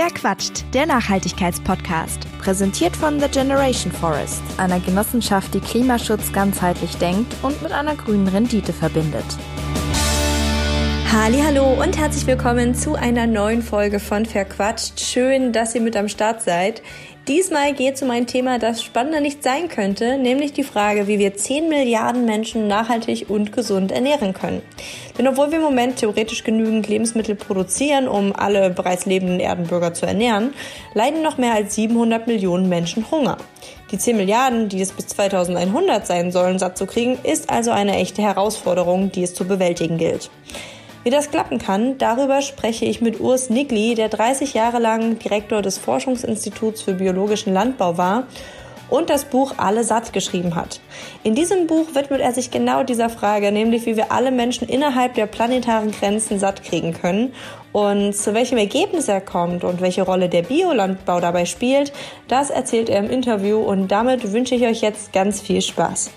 Wer quatscht? Der Nachhaltigkeitspodcast. Präsentiert von The Generation Forest, einer Genossenschaft, die Klimaschutz ganzheitlich denkt und mit einer grünen Rendite verbindet. Hallo und herzlich willkommen zu einer neuen Folge von Verquatscht. Schön, dass ihr mit am Start seid. Diesmal geht es um ein Thema, das spannender nicht sein könnte, nämlich die Frage, wie wir 10 Milliarden Menschen nachhaltig und gesund ernähren können. Denn obwohl wir im Moment theoretisch genügend Lebensmittel produzieren, um alle bereits lebenden Erdenbürger zu ernähren, leiden noch mehr als 700 Millionen Menschen Hunger. Die 10 Milliarden, die es bis 2100 sein sollen, satt zu kriegen, ist also eine echte Herausforderung, die es zu bewältigen gilt. Wie das klappen kann, darüber spreche ich mit Urs Nigli, der 30 Jahre lang Direktor des Forschungsinstituts für biologischen Landbau war und das Buch Alle satt geschrieben hat. In diesem Buch widmet er sich genau dieser Frage, nämlich wie wir alle Menschen innerhalb der planetaren Grenzen satt kriegen können und zu welchem Ergebnis er kommt und welche Rolle der Biolandbau dabei spielt, das erzählt er im Interview und damit wünsche ich euch jetzt ganz viel Spaß.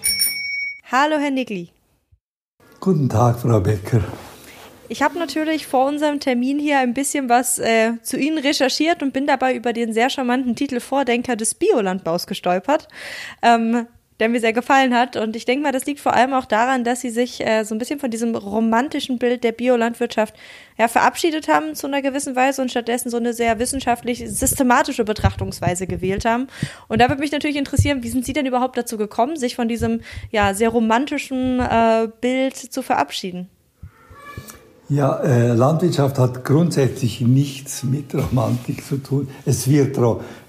Hallo Herr Nigli. Guten Tag, Frau Becker. Ich habe natürlich vor unserem Termin hier ein bisschen was äh, zu Ihnen recherchiert und bin dabei über den sehr charmanten Titel Vordenker des Biolandbaus gestolpert. Ähm, der mir sehr gefallen hat. Und ich denke mal, das liegt vor allem auch daran, dass sie sich äh, so ein bisschen von diesem romantischen Bild der Biolandwirtschaft ja, verabschiedet haben zu einer gewissen Weise und stattdessen so eine sehr wissenschaftlich systematische Betrachtungsweise gewählt haben. Und da würde mich natürlich interessieren, wie sind Sie denn überhaupt dazu gekommen, sich von diesem ja sehr romantischen äh, Bild zu verabschieden? Ja, äh, Landwirtschaft hat grundsätzlich nichts mit Romantik zu tun. Es wird,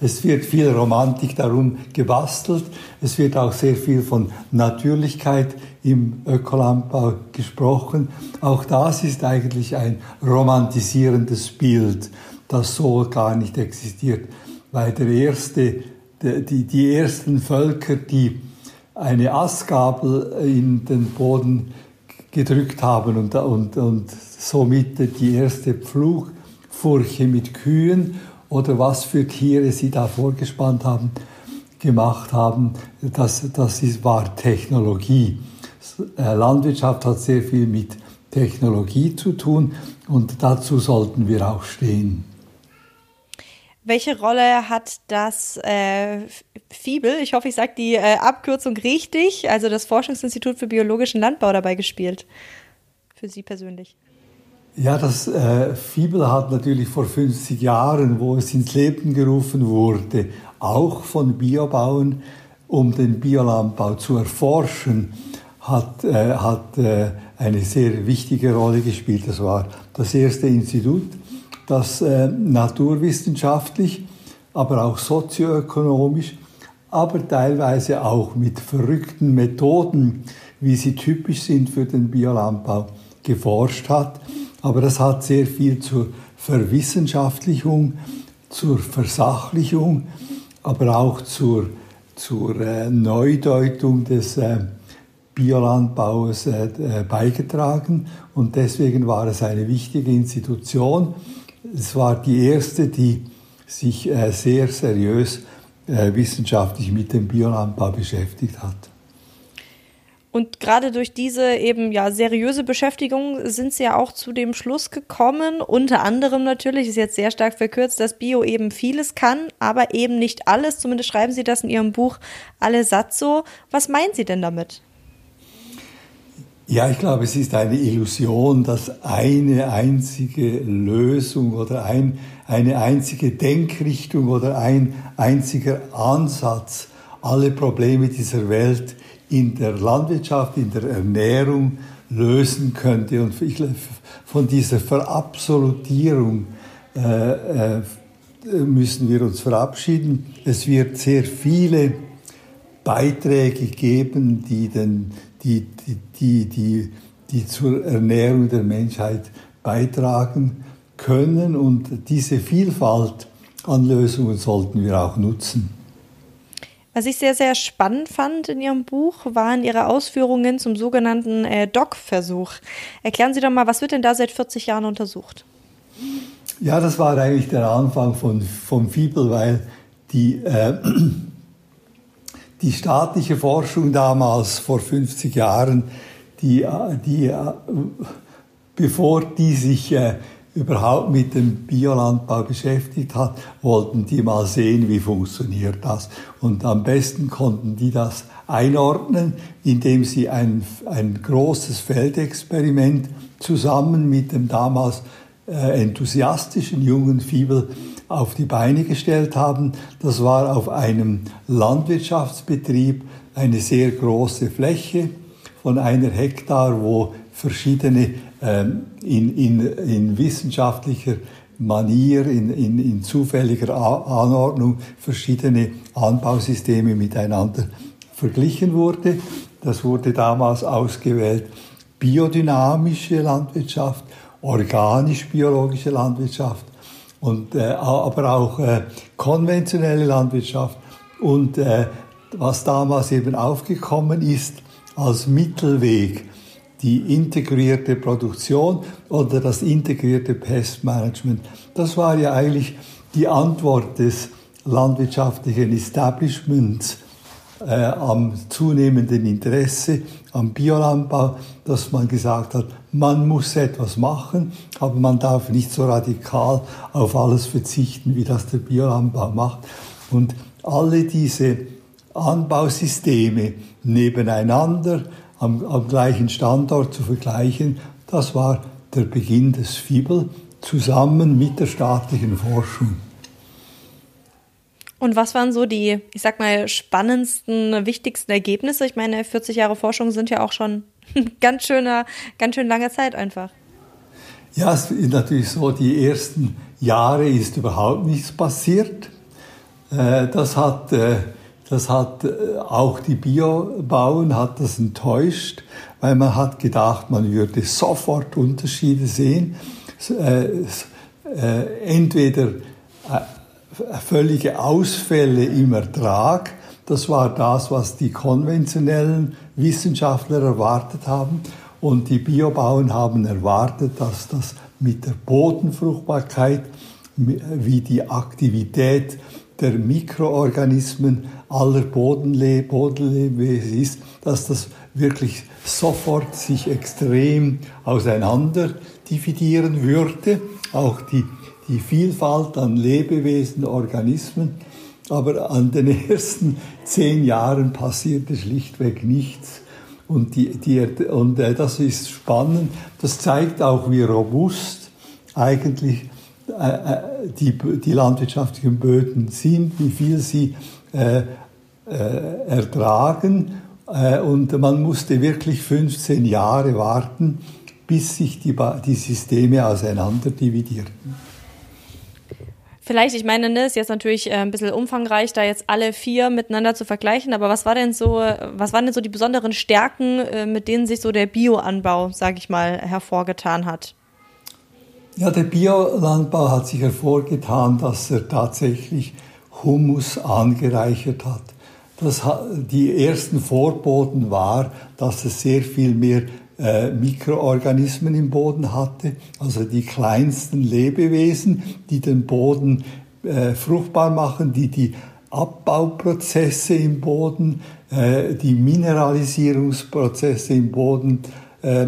es wird viel Romantik darum gebastelt. Es wird auch sehr viel von Natürlichkeit im Ökolandbau gesprochen. Auch das ist eigentlich ein romantisierendes Bild, das so gar nicht existiert. Weil der erste, die, die ersten Völker, die eine Astgabel in den Boden gedrückt haben und, und, und somit die erste Pflugfurche mit Kühen oder was für Tiere sie da vorgespannt haben, gemacht haben, das, das ist, war Technologie. Äh, Landwirtschaft hat sehr viel mit Technologie zu tun und dazu sollten wir auch stehen. Welche Rolle hat das äh, FIBEL, ich hoffe, ich sage die äh, Abkürzung richtig, also das Forschungsinstitut für biologischen Landbau dabei gespielt? Für Sie persönlich? Ja, das äh, FIBEL hat natürlich vor 50 Jahren, wo es ins Leben gerufen wurde, auch von Biobauern, um den Biolandbau zu erforschen, hat, äh, hat äh, eine sehr wichtige Rolle gespielt. Das war das erste Institut, das äh, naturwissenschaftlich, aber auch sozioökonomisch, aber teilweise auch mit verrückten Methoden, wie sie typisch sind für den Biolandbau, geforscht hat. Aber das hat sehr viel zur Verwissenschaftlichung, zur Versachlichung, aber auch zur, zur äh, Neudeutung des äh, Biolandbaus äh, äh beigetragen. Und deswegen war es eine wichtige Institution, es war die erste, die sich äh, sehr seriös äh, wissenschaftlich mit dem Biolandbau beschäftigt hat. Und gerade durch diese eben ja seriöse Beschäftigung sind sie ja auch zu dem Schluss gekommen, unter anderem natürlich, ist jetzt sehr stark verkürzt, dass Bio eben vieles kann, aber eben nicht alles. Zumindest schreiben Sie das in Ihrem Buch Alle Satz so. Was meinen Sie denn damit? Ja, ich glaube, es ist eine Illusion, dass eine einzige Lösung oder ein, eine einzige Denkrichtung oder ein einziger Ansatz alle Probleme dieser Welt in der Landwirtschaft, in der Ernährung lösen könnte. Und ich, von dieser Verabsolutierung äh, äh, müssen wir uns verabschieden. Es wird sehr viele Beiträge geben, die den die, die, die, die, die zur Ernährung der Menschheit beitragen können. Und diese Vielfalt an Lösungen sollten wir auch nutzen. Was ich sehr, sehr spannend fand in Ihrem Buch, waren Ihre Ausführungen zum sogenannten äh, DOC-Versuch. Erklären Sie doch mal, was wird denn da seit 40 Jahren untersucht? Ja, das war eigentlich der Anfang von, vom Fibel, weil die, äh, die staatliche Forschung damals vor 50 Jahren, die, die, bevor die sich äh, überhaupt mit dem Biolandbau beschäftigt hat, wollten die mal sehen, wie funktioniert das. Und am besten konnten die das einordnen, indem sie ein, ein großes Feldexperiment zusammen mit dem damals äh, enthusiastischen jungen Fiebel auf die Beine gestellt haben. Das war auf einem Landwirtschaftsbetrieb eine sehr große Fläche von einer Hektar, wo verschiedene ähm, in, in, in wissenschaftlicher Manier, in, in, in zufälliger Anordnung verschiedene Anbausysteme miteinander verglichen wurde. Das wurde damals ausgewählt biodynamische Landwirtschaft, organisch-biologische Landwirtschaft, und, äh, aber auch äh, konventionelle Landwirtschaft. Und äh, was damals eben aufgekommen ist als Mittelweg, die integrierte Produktion oder das integrierte Pestmanagement. Das war ja eigentlich die Antwort des landwirtschaftlichen Establishments äh, am zunehmenden Interesse am Biolandbau, dass man gesagt hat, man muss etwas machen, aber man darf nicht so radikal auf alles verzichten, wie das der Biolandbau macht. Und alle diese Anbausysteme nebeneinander am, am gleichen Standort zu vergleichen, das war der Beginn des FIBEL zusammen mit der staatlichen Forschung. Und was waren so die, ich sag mal, spannendsten, wichtigsten Ergebnisse? Ich meine, 40 Jahre Forschung sind ja auch schon ganz schöner, ganz schön lange Zeit einfach. Ja, es ist natürlich so, die ersten Jahre ist überhaupt nichts passiert. Äh, das hat, äh, das hat äh, auch die Biobauern hat das enttäuscht, weil man hat gedacht, man würde sofort Unterschiede sehen. Entweder völlige Ausfälle im Ertrag. Das war das, was die konventionellen Wissenschaftler erwartet haben. Und die Biobauern haben erwartet, dass das mit der Bodenfruchtbarkeit, wie die Aktivität der Mikroorganismen aller Bodenle Bodenlebewesen ist, dass das wirklich sofort sich extrem auseinander dividieren würde. Auch die die Vielfalt an Lebewesen, Organismen. Aber an den ersten zehn Jahren passierte schlichtweg nichts. Und, die, die, und äh, das ist spannend. Das zeigt auch, wie robust eigentlich äh, äh die, die landwirtschaftlichen Böden sind, wie viel sie äh, äh, ertragen. Und man musste wirklich 15 Jahre warten, bis sich die, die Systeme auseinander dividierten. Vielleicht, ich meine, ne, ist jetzt natürlich äh, ein bisschen umfangreich, da jetzt alle vier miteinander zu vergleichen, aber was war denn so, was waren denn so die besonderen Stärken, äh, mit denen sich so der Bioanbau, sage ich mal, hervorgetan hat? Ja, der Biolandbau hat sich hervorgetan, dass er tatsächlich Humus angereichert hat. Das, die ersten Vorboten war, dass es sehr viel mehr äh, Mikroorganismen im Boden hatte, also die kleinsten Lebewesen, die den Boden äh, fruchtbar machen, die die Abbauprozesse im Boden, äh, die Mineralisierungsprozesse im Boden äh,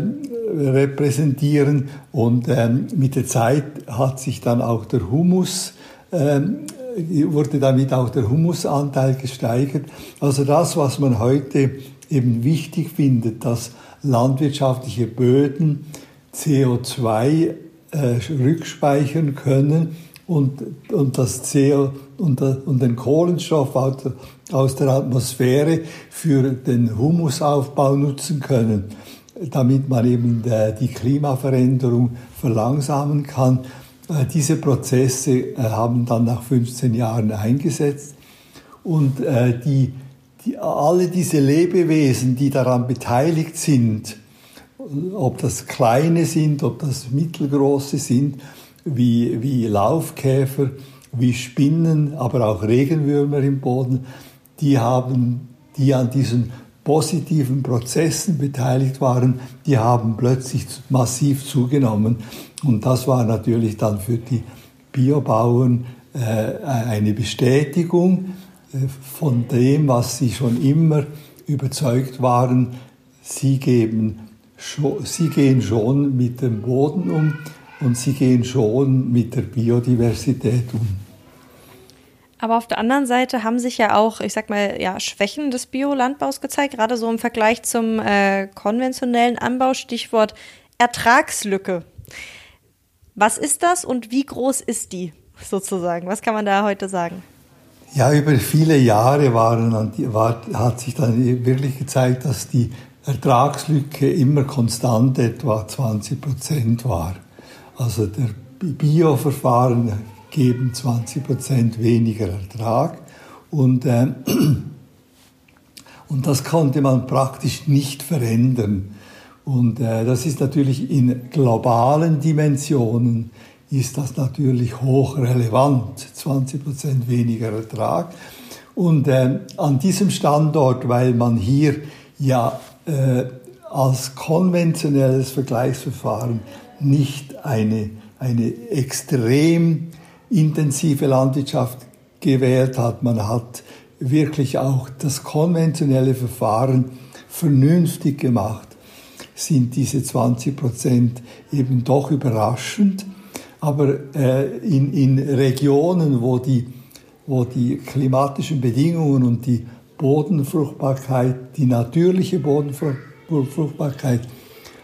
repräsentieren und ähm, mit der Zeit hat sich dann auch der Humus ähm, wurde damit auch der Humusanteil gesteigert. Also das, was man heute eben wichtig findet, dass landwirtschaftliche Böden CO2 äh, rückspeichern können und, und das CO und, und den Kohlenstoff aus der Atmosphäre für den Humusaufbau nutzen können, damit man eben äh, die Klimaveränderung verlangsamen kann. Äh, diese Prozesse äh, haben dann nach 15 Jahren eingesetzt und die die, alle diese Lebewesen, die daran beteiligt sind, ob das kleine sind, ob das mittelgroße sind, wie, wie Laufkäfer, wie Spinnen, aber auch Regenwürmer im Boden, die haben, die an diesen positiven Prozessen beteiligt waren, die haben plötzlich massiv zugenommen. Und das war natürlich dann für die Biobauern äh, eine Bestätigung, von dem, was sie schon immer überzeugt waren, sie, geben, sie gehen schon mit dem Boden um und sie gehen schon mit der Biodiversität um. Aber auf der anderen Seite haben sich ja auch, ich sag mal, ja, Schwächen des Biolandbaus gezeigt, gerade so im Vergleich zum äh, konventionellen Anbau, Stichwort Ertragslücke. Was ist das und wie groß ist die sozusagen? Was kann man da heute sagen? Ja, über viele Jahre waren, war, hat sich dann wirklich gezeigt, dass die Ertragslücke immer konstant etwa 20 Prozent war. Also der Bioverfahren geben 20 Prozent weniger Ertrag und, äh, und das konnte man praktisch nicht verändern. Und äh, das ist natürlich in globalen Dimensionen ist das natürlich hochrelevant, 20 Prozent weniger Ertrag. Und äh, an diesem Standort, weil man hier ja äh, als konventionelles Vergleichsverfahren nicht eine, eine extrem intensive Landwirtschaft gewählt hat, man hat wirklich auch das konventionelle Verfahren vernünftig gemacht sind diese 20 Prozent eben doch überraschend. Aber äh, in, in Regionen, wo die, wo die klimatischen Bedingungen und die Bodenfruchtbarkeit, die natürliche Bodenfruchtbarkeit,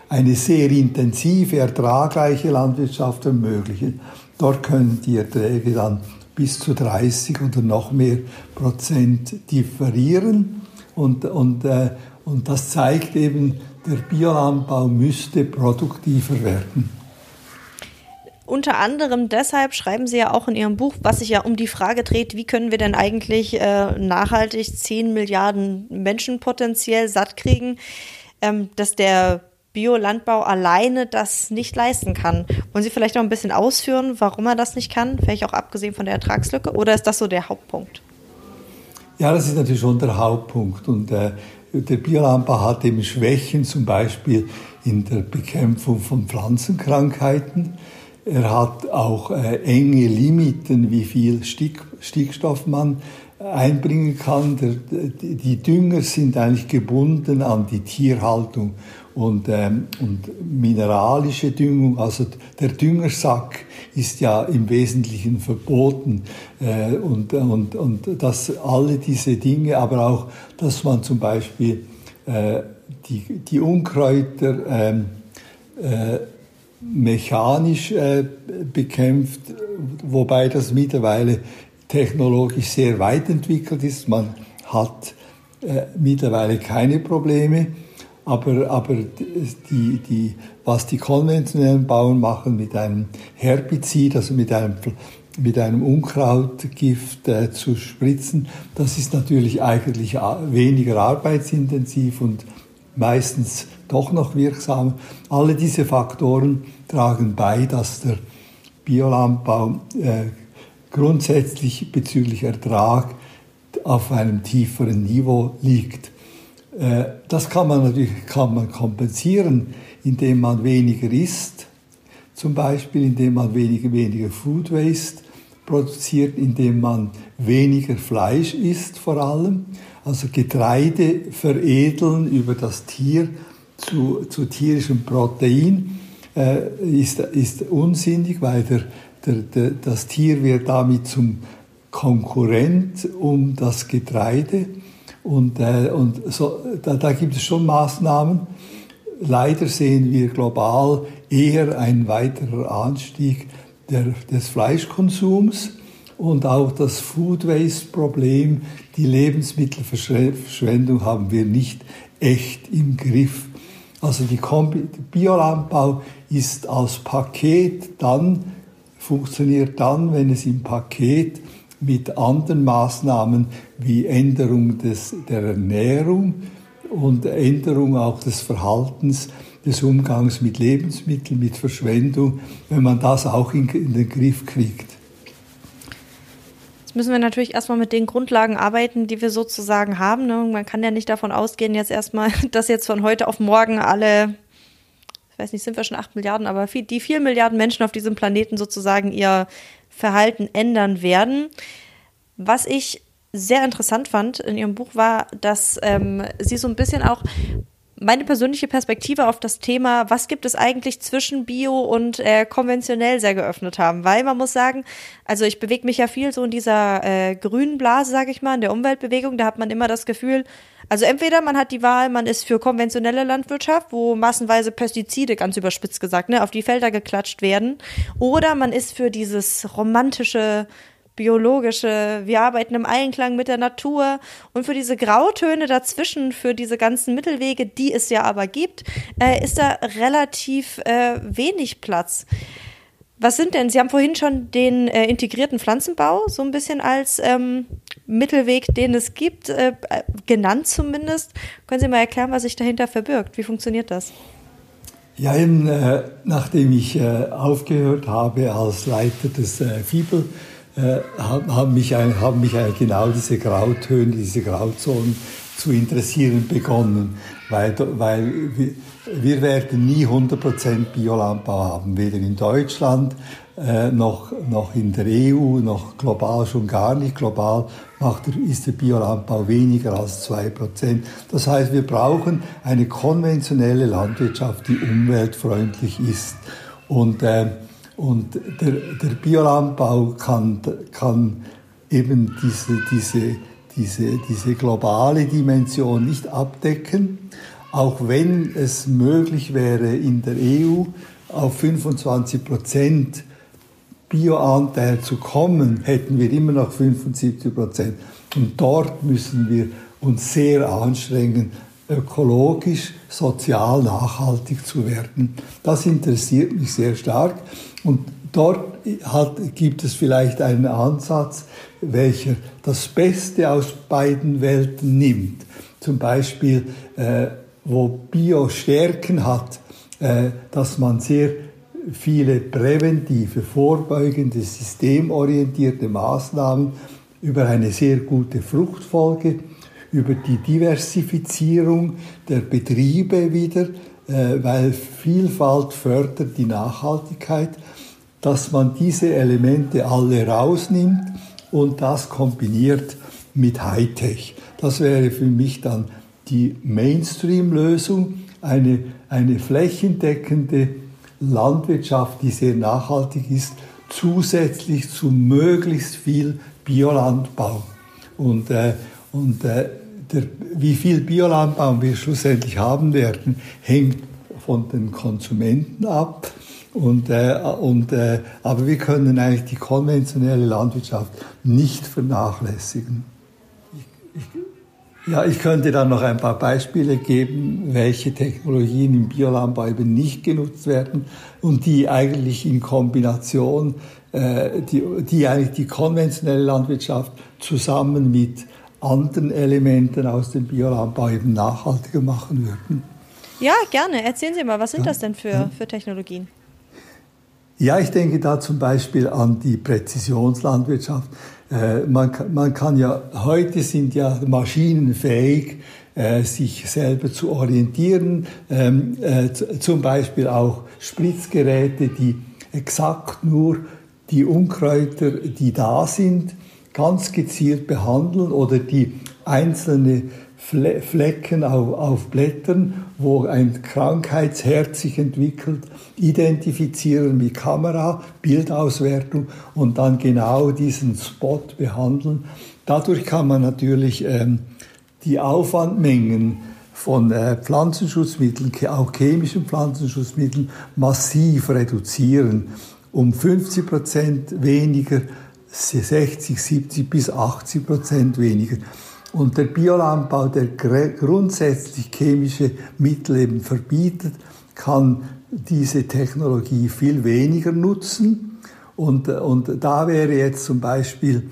eine sehr intensive, ertragreiche Landwirtschaft ermöglichen. Dort können die Erträge dann bis zu 30 oder noch mehr Prozent differieren. Und, und, äh, und das zeigt eben, der Biolandbau müsste produktiver werden. Unter anderem deshalb schreiben Sie ja auch in Ihrem Buch, was sich ja um die Frage dreht, wie können wir denn eigentlich äh, nachhaltig 10 Milliarden Menschen potenziell satt kriegen, ähm, dass der Biolandbau alleine das nicht leisten kann. Wollen Sie vielleicht noch ein bisschen ausführen, warum er das nicht kann? Vielleicht auch abgesehen von der Ertragslücke? Oder ist das so der Hauptpunkt? Ja, das ist natürlich schon der Hauptpunkt. Und äh, der Biolandbau hat eben Schwächen, zum Beispiel in der Bekämpfung von Pflanzenkrankheiten. Er hat auch äh, enge Limiten, wie viel Stick, Stickstoff man einbringen kann. Der, die Dünger sind eigentlich gebunden an die Tierhaltung und, ähm, und mineralische Düngung. Also der Düngersack ist ja im Wesentlichen verboten äh, und, und, und dass alle diese Dinge, aber auch, dass man zum Beispiel äh, die, die Unkräuter ähm, äh, mechanisch äh, bekämpft, wobei das mittlerweile technologisch sehr weit entwickelt ist. Man hat äh, mittlerweile keine Probleme. Aber, aber die, die, was die konventionellen Bauern machen mit einem Herbizid, also mit einem, mit einem Unkrautgift äh, zu spritzen, das ist natürlich eigentlich weniger arbeitsintensiv und meistens doch noch wirksam. Alle diese Faktoren tragen bei, dass der Biolandbau äh, grundsätzlich bezüglich Ertrag auf einem tieferen Niveau liegt. Äh, das kann man natürlich kann man kompensieren, indem man weniger isst, zum Beispiel indem man weniger, weniger Food Waste produziert, indem man weniger Fleisch isst vor allem, also Getreide veredeln über das Tier zu, zu tierischem Protein äh, ist, ist unsinnig, weil der, der, der, das Tier wird damit zum Konkurrent um das Getreide und, äh, und so, da, da gibt es schon Maßnahmen. Leider sehen wir global eher einen weiteren Anstieg der, des Fleischkonsums und auch das Food Waste Problem, die Lebensmittelverschwendung haben wir nicht echt im Griff. Also die Kombi Biolandbau ist als Paket dann, funktioniert dann, wenn es im Paket mit anderen Maßnahmen wie Änderung des, der Ernährung und Änderung auch des Verhaltens, des Umgangs mit Lebensmitteln, mit Verschwendung, wenn man das auch in, in den Griff kriegt. Jetzt müssen wir natürlich erstmal mit den Grundlagen arbeiten, die wir sozusagen haben. Ne? Man kann ja nicht davon ausgehen, jetzt erstmal, dass jetzt von heute auf morgen alle, ich weiß nicht, sind wir schon acht Milliarden, aber die vier Milliarden Menschen auf diesem Planeten sozusagen ihr Verhalten ändern werden. Was ich sehr interessant fand in ihrem Buch war, dass ähm, sie so ein bisschen auch meine persönliche Perspektive auf das Thema, was gibt es eigentlich zwischen Bio und äh, konventionell sehr geöffnet haben. Weil man muss sagen, also ich bewege mich ja viel so in dieser äh, grünen Blase, sage ich mal, in der Umweltbewegung. Da hat man immer das Gefühl, also entweder man hat die Wahl, man ist für konventionelle Landwirtschaft, wo massenweise Pestizide, ganz überspitzt gesagt, ne, auf die Felder geklatscht werden, oder man ist für dieses romantische biologische, wir arbeiten im Einklang mit der Natur und für diese Grautöne dazwischen, für diese ganzen Mittelwege, die es ja aber gibt, äh, ist da relativ äh, wenig Platz. Was sind denn, Sie haben vorhin schon den äh, integrierten Pflanzenbau so ein bisschen als ähm, Mittelweg, den es gibt, äh, genannt zumindest. Können Sie mal erklären, was sich dahinter verbirgt? Wie funktioniert das? Ja, eben, äh, nachdem ich äh, aufgehört habe als Leiter des äh, FIBEL, äh, haben, mich, haben mich genau diese Grautöne, diese Grauzonen zu interessieren begonnen, weil, weil wir, werden nie 100% Biolandbau haben, weder in Deutschland äh, noch, noch in der EU, noch global schon gar nicht. Global macht, ist der Biolandbau weniger als 2%. Das heißt, wir brauchen eine konventionelle Landwirtschaft, die umweltfreundlich ist. Und äh, und der, der Biolandbau kann, kann eben diese, diese, diese, diese globale Dimension nicht abdecken, auch wenn es möglich wäre, in der EU auf 25 Prozent Bioanteil zu kommen, hätten wir immer noch 75 Prozent. Und dort müssen wir uns sehr anstrengen, ökologisch, sozial nachhaltig zu werden. Das interessiert mich sehr stark. Und dort hat, gibt es vielleicht einen Ansatz, welcher das Beste aus beiden Welten nimmt. Zum Beispiel, äh, wo Bio Stärken hat, äh, dass man sehr viele präventive, vorbeugende, systemorientierte Maßnahmen über eine sehr gute Fruchtfolge, über die Diversifizierung der Betriebe wieder, weil Vielfalt fördert die Nachhaltigkeit, dass man diese Elemente alle rausnimmt und das kombiniert mit Hightech. Das wäre für mich dann die Mainstream-Lösung, eine, eine flächendeckende Landwirtschaft, die sehr nachhaltig ist, zusätzlich zu möglichst viel Biolandbau. Und, äh, und äh, der, wie viel Biolandbau wir schlussendlich haben werden, hängt von den Konsumenten ab. Und, äh, und, äh, aber wir können eigentlich die konventionelle Landwirtschaft nicht vernachlässigen. Ich, ich, ja, ich könnte dann noch ein paar Beispiele geben, welche Technologien im Biolandbau eben nicht genutzt werden und die eigentlich in Kombination, äh, die, die eigentlich die konventionelle Landwirtschaft zusammen mit anderen Elementen aus dem Biolandbau eben nachhaltiger machen würden. Ja, gerne. Erzählen Sie mal, was sind ja, das denn für, ja. für Technologien? Ja, ich denke da zum Beispiel an die Präzisionslandwirtschaft. Äh, man, man kann ja, heute sind ja Maschinen fähig, äh, sich selber zu orientieren. Ähm, äh, zum Beispiel auch Spritzgeräte, die exakt nur die Unkräuter, die da sind, ganz gezielt behandeln oder die einzelne Flecken auf, auf Blättern, wo ein Krankheitsherd sich entwickelt, identifizieren mit Kamera, Bildauswertung und dann genau diesen Spot behandeln. Dadurch kann man natürlich ähm, die Aufwandmengen von äh, Pflanzenschutzmitteln, auch chemischen Pflanzenschutzmitteln, massiv reduzieren, um 50 Prozent weniger 60, 70 bis 80 Prozent weniger. Und der Biolandbau, der grundsätzlich chemische Mittel eben verbietet, kann diese Technologie viel weniger nutzen. Und, und da wäre jetzt zum Beispiel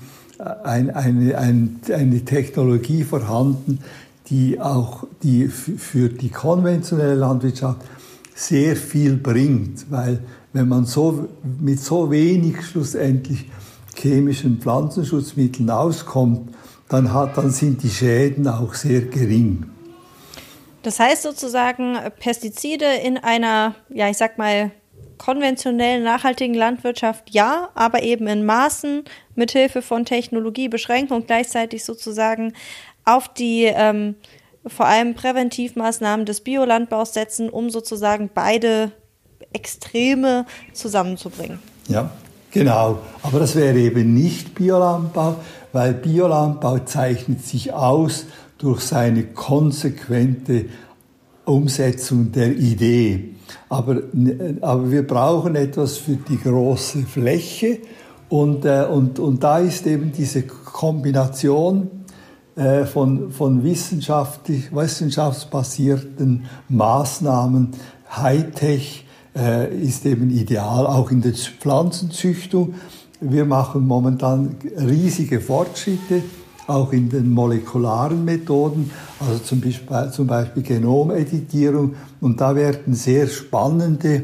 ein, eine, ein, eine Technologie vorhanden, die auch die für die konventionelle Landwirtschaft sehr viel bringt, weil wenn man so mit so wenig schlussendlich chemischen Pflanzenschutzmitteln auskommt, dann, hat, dann sind die Schäden auch sehr gering. Das heißt sozusagen, Pestizide in einer, ja, ich sag mal, konventionellen, nachhaltigen Landwirtschaft ja, aber eben in Maßen, mithilfe von Technologie beschränken und gleichzeitig sozusagen auf die ähm, vor allem Präventivmaßnahmen des Biolandbaus setzen, um sozusagen beide Extreme zusammenzubringen. Ja, genau. Aber das wäre eben nicht Biolandbau, weil Biolandbau zeichnet sich aus durch seine konsequente Umsetzung der Idee. Aber, aber wir brauchen etwas für die große Fläche und, äh, und, und da ist eben diese Kombination äh, von, von wissenschaftlich, wissenschaftsbasierten Maßnahmen, Hightech, äh, ist eben ideal, auch in der Pflanzenzüchtung. Wir machen momentan riesige Fortschritte, auch in den molekularen Methoden, also zum Beispiel, zum Beispiel Genomeditierung. Und da werden sehr spannende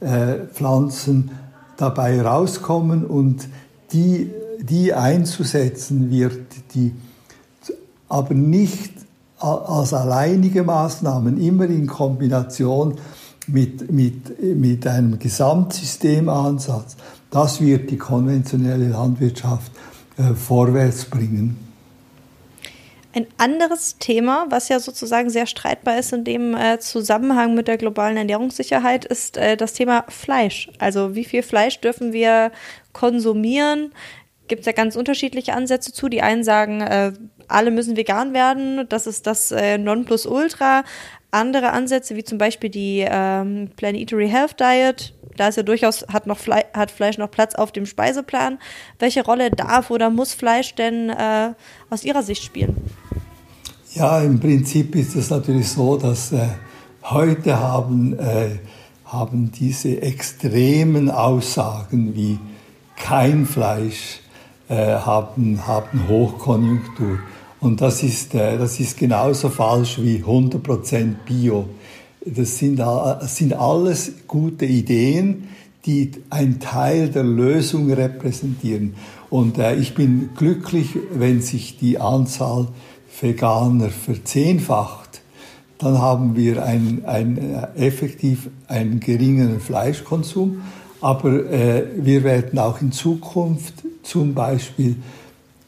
äh, Pflanzen dabei rauskommen und die, die einzusetzen wird, die aber nicht als alleinige Maßnahmen, immer in Kombination mit, mit, mit einem Gesamtsystemansatz. Das wird die konventionelle Landwirtschaft äh, vorwärts bringen. Ein anderes Thema, was ja sozusagen sehr streitbar ist in dem äh, Zusammenhang mit der globalen Ernährungssicherheit, ist äh, das Thema Fleisch. Also wie viel Fleisch dürfen wir konsumieren? Gibt es ja ganz unterschiedliche Ansätze zu. Die einen sagen, äh, alle müssen vegan werden, das ist das äh, Nonplusultra. Andere Ansätze, wie zum Beispiel die ähm, Planetary Health Diet, da ist ja durchaus, hat, noch Fle hat Fleisch noch Platz auf dem Speiseplan. Welche Rolle darf oder muss Fleisch denn äh, aus Ihrer Sicht spielen? Ja, im Prinzip ist es natürlich so, dass äh, heute haben, äh, haben diese extremen Aussagen wie kein Fleisch äh, haben, haben Hochkonjunktur. Und das ist, äh, das ist genauso falsch wie 100% Bio. Das sind, das sind alles gute Ideen, die einen Teil der Lösung repräsentieren. Und äh, ich bin glücklich, wenn sich die Anzahl Veganer verzehnfacht, dann haben wir ein, ein, äh, effektiv einen geringeren Fleischkonsum. Aber äh, wir werden auch in Zukunft zum Beispiel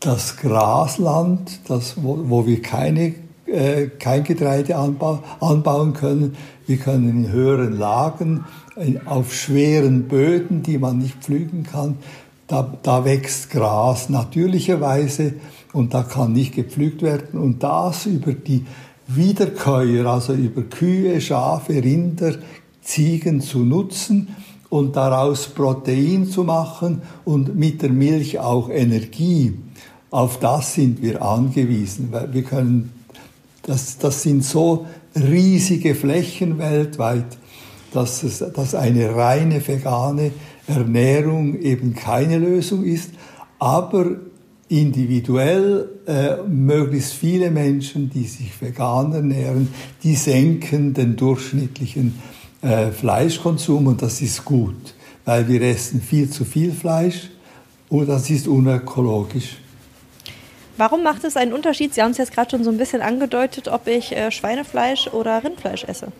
das Grasland, das, wo, wo wir keine, äh, kein Getreide anba anbauen können. Wir können in höheren Lagen, in, auf schweren Böden, die man nicht pflügen kann, da, da wächst Gras natürlicherweise und da kann nicht gepflügt werden. Und das über die Wiederkäuer, also über Kühe, Schafe, Rinder, Ziegen zu nutzen und daraus Protein zu machen und mit der Milch auch Energie. Auf das sind wir angewiesen. Wir können, das, das sind so riesige Flächen weltweit, dass, es, dass eine reine vegane Ernährung eben keine Lösung ist, aber individuell äh, möglichst viele Menschen, die sich vegan ernähren, die senken den durchschnittlichen äh, Fleischkonsum und das ist gut, weil wir essen viel zu viel Fleisch und das ist unökologisch. Warum macht es einen Unterschied? Sie haben es jetzt gerade schon so ein bisschen angedeutet, ob ich äh, Schweinefleisch oder Rindfleisch esse.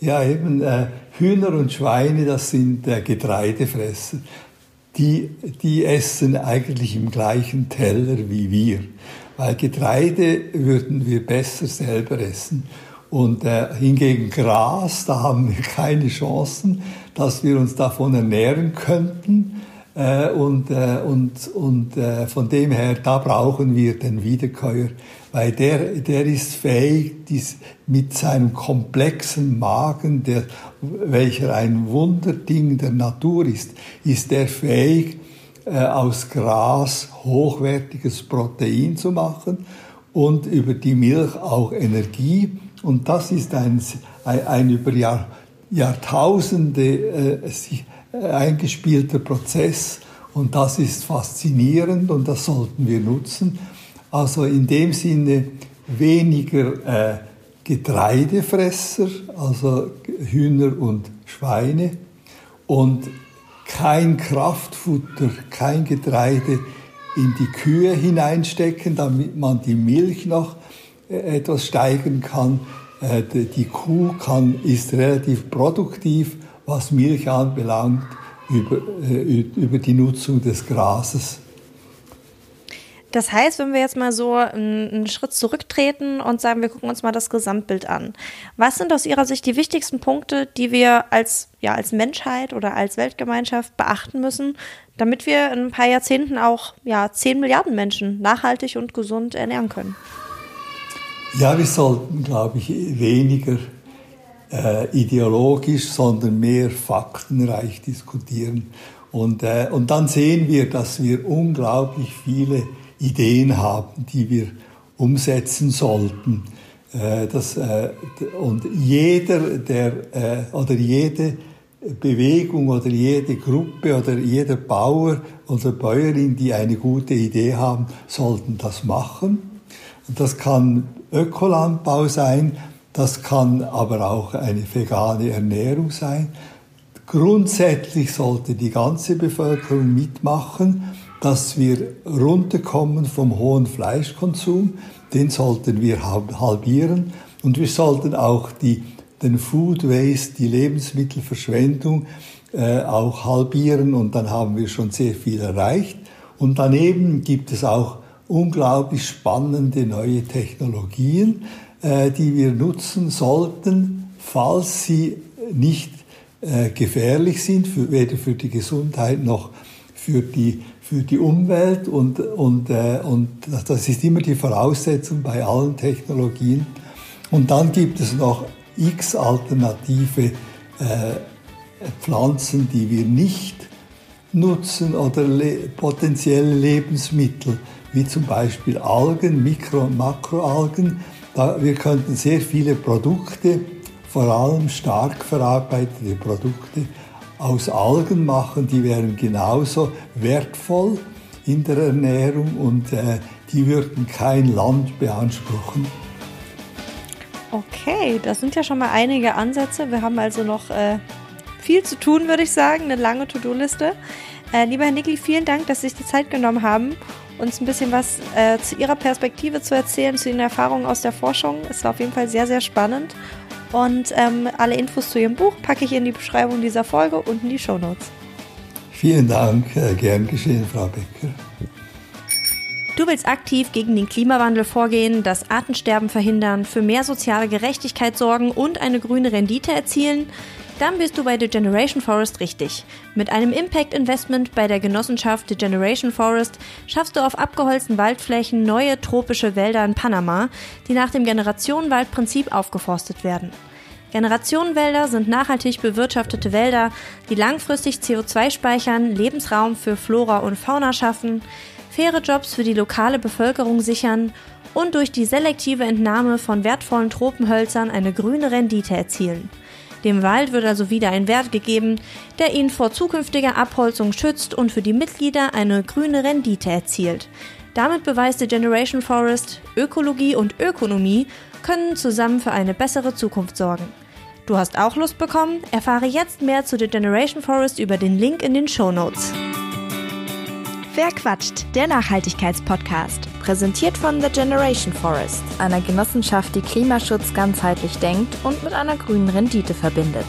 Ja, eben äh, Hühner und Schweine, das sind äh, Getreidefresser. Die, die essen eigentlich im gleichen Teller wie wir, weil Getreide würden wir besser selber essen. Und äh, hingegen Gras, da haben wir keine Chancen, dass wir uns davon ernähren könnten. Äh, und äh, und, und äh, von dem her, da brauchen wir den Wiederkäuer, weil der, der ist fähig, dies, mit seinem komplexen Magen, der, welcher ein Wunderding der Natur ist, ist der fähig, äh, aus Gras hochwertiges Protein zu machen und über die Milch auch Energie. Und das ist ein, ein, ein über Jahr, Jahrtausende äh, eingespielter Prozess und das ist faszinierend und das sollten wir nutzen. Also in dem Sinne weniger äh, Getreidefresser, also Hühner und Schweine und kein Kraftfutter, kein Getreide in die Kühe hineinstecken, damit man die Milch noch äh, etwas steigern kann. Äh, die Kuh kann, ist relativ produktiv was Milch anbelangt, über, äh, über die Nutzung des Grases. Das heißt, wenn wir jetzt mal so einen Schritt zurücktreten und sagen, wir gucken uns mal das Gesamtbild an. Was sind aus Ihrer Sicht die wichtigsten Punkte, die wir als, ja, als Menschheit oder als Weltgemeinschaft beachten müssen, damit wir in ein paar Jahrzehnten auch ja, 10 Milliarden Menschen nachhaltig und gesund ernähren können? Ja, wir sollten, glaube ich, weniger äh, ideologisch, sondern mehr faktenreich diskutieren. Und, äh, und dann sehen wir, dass wir unglaublich viele Ideen haben, die wir umsetzen sollten. Äh, das, äh, und jeder, der, äh, oder jede Bewegung oder jede Gruppe oder jeder Bauer oder Bäuerin, die eine gute Idee haben, sollten das machen. Und das kann Ökolandbau sein, das kann aber auch eine vegane Ernährung sein. Grundsätzlich sollte die ganze Bevölkerung mitmachen dass wir runterkommen vom hohen Fleischkonsum. Den sollten wir halbieren. Und wir sollten auch die, den Food Waste, die Lebensmittelverschwendung, äh, auch halbieren. Und dann haben wir schon sehr viel erreicht. Und daneben gibt es auch unglaublich spannende neue Technologien, äh, die wir nutzen sollten, falls sie nicht äh, gefährlich sind, für, weder für die Gesundheit noch für die für die Umwelt und, und, äh, und das ist immer die Voraussetzung bei allen Technologien. Und dann gibt es noch x alternative Pflanzen, die wir nicht nutzen oder le potenzielle Lebensmittel, wie zum Beispiel Algen, Mikro- und Makroalgen. Da, wir könnten sehr viele Produkte, vor allem stark verarbeitete Produkte, aus Algen machen, die wären genauso wertvoll in der Ernährung und äh, die würden kein Land beanspruchen. Okay, das sind ja schon mal einige Ansätze. Wir haben also noch äh, viel zu tun, würde ich sagen, eine lange To-Do-Liste. Äh, lieber Herr Nickli, vielen Dank, dass Sie sich die Zeit genommen haben, uns ein bisschen was äh, zu Ihrer Perspektive zu erzählen, zu Ihren Erfahrungen aus der Forschung. Es war auf jeden Fall sehr, sehr spannend. Und ähm, alle Infos zu ihrem Buch packe ich in die Beschreibung dieser Folge und in die Show Notes. Vielen Dank, äh, gern geschehen, Frau Becker. Du willst aktiv gegen den Klimawandel vorgehen, das Artensterben verhindern, für mehr soziale Gerechtigkeit sorgen und eine grüne Rendite erzielen? Dann bist du bei The Generation Forest richtig. Mit einem Impact Investment bei der Genossenschaft The Generation Forest schaffst du auf abgeholzten Waldflächen neue tropische Wälder in Panama, die nach dem Generationenwaldprinzip aufgeforstet werden. Generationenwälder sind nachhaltig bewirtschaftete Wälder, die langfristig CO2 speichern, Lebensraum für Flora und Fauna schaffen, faire Jobs für die lokale Bevölkerung sichern und durch die selektive Entnahme von wertvollen Tropenhölzern eine grüne Rendite erzielen. Dem Wald wird also wieder ein Wert gegeben, der ihn vor zukünftiger Abholzung schützt und für die Mitglieder eine grüne Rendite erzielt. Damit beweist die Generation Forest, Ökologie und Ökonomie können zusammen für eine bessere Zukunft sorgen. Du hast auch Lust bekommen? Erfahre jetzt mehr zu The Generation Forest über den Link in den Show Notes. Wer quatscht? Der Nachhaltigkeitspodcast. Präsentiert von The Generation Forest, einer Genossenschaft, die Klimaschutz ganzheitlich denkt und mit einer grünen Rendite verbindet.